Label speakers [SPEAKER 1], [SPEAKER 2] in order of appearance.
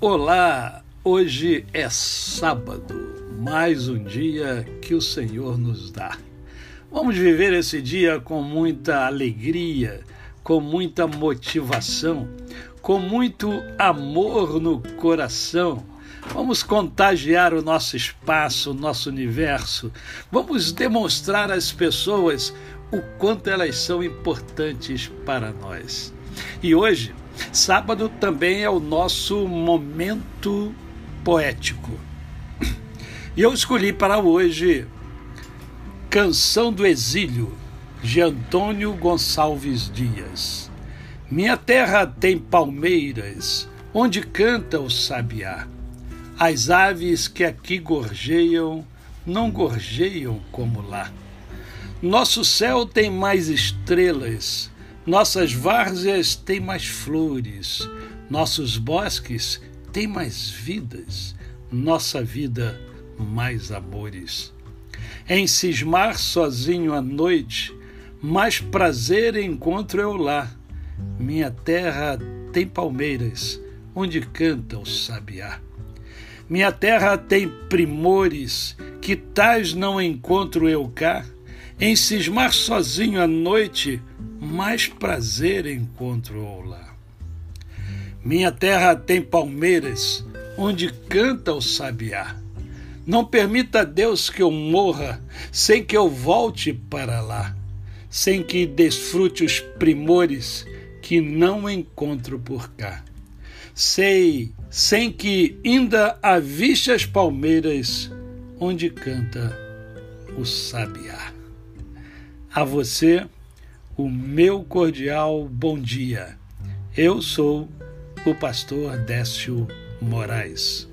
[SPEAKER 1] Olá, hoje é sábado, mais um dia que o Senhor nos dá. Vamos viver esse dia com muita alegria, com muita motivação, com muito amor no coração. Vamos contagiar o nosso espaço, o nosso universo. Vamos demonstrar às pessoas o quanto elas são importantes para nós. E hoje Sábado também é o nosso momento poético. E eu escolhi para hoje Canção do Exílio, de Antônio Gonçalves Dias. Minha terra tem palmeiras, onde canta o sabiá. As aves que aqui gorjeiam, não gorjeiam como lá. Nosso céu tem mais estrelas, nossas várzeas têm mais flores, nossos bosques têm mais vidas, nossa vida mais amores. Em cismar sozinho à noite, mais prazer encontro eu lá. Minha terra tem palmeiras, onde canta o sabiá. Minha terra tem primores, que tais não encontro eu cá. Em cismar sozinho à noite, mais prazer encontro lá. Minha terra tem palmeiras, onde canta o sabiá. Não permita Deus que eu morra sem que eu volte para lá, sem que desfrute os primores que não encontro por cá. Sei, sem que ainda aviste as palmeiras onde canta o sabiá. A você, o meu cordial bom dia. Eu sou o pastor Décio Moraes.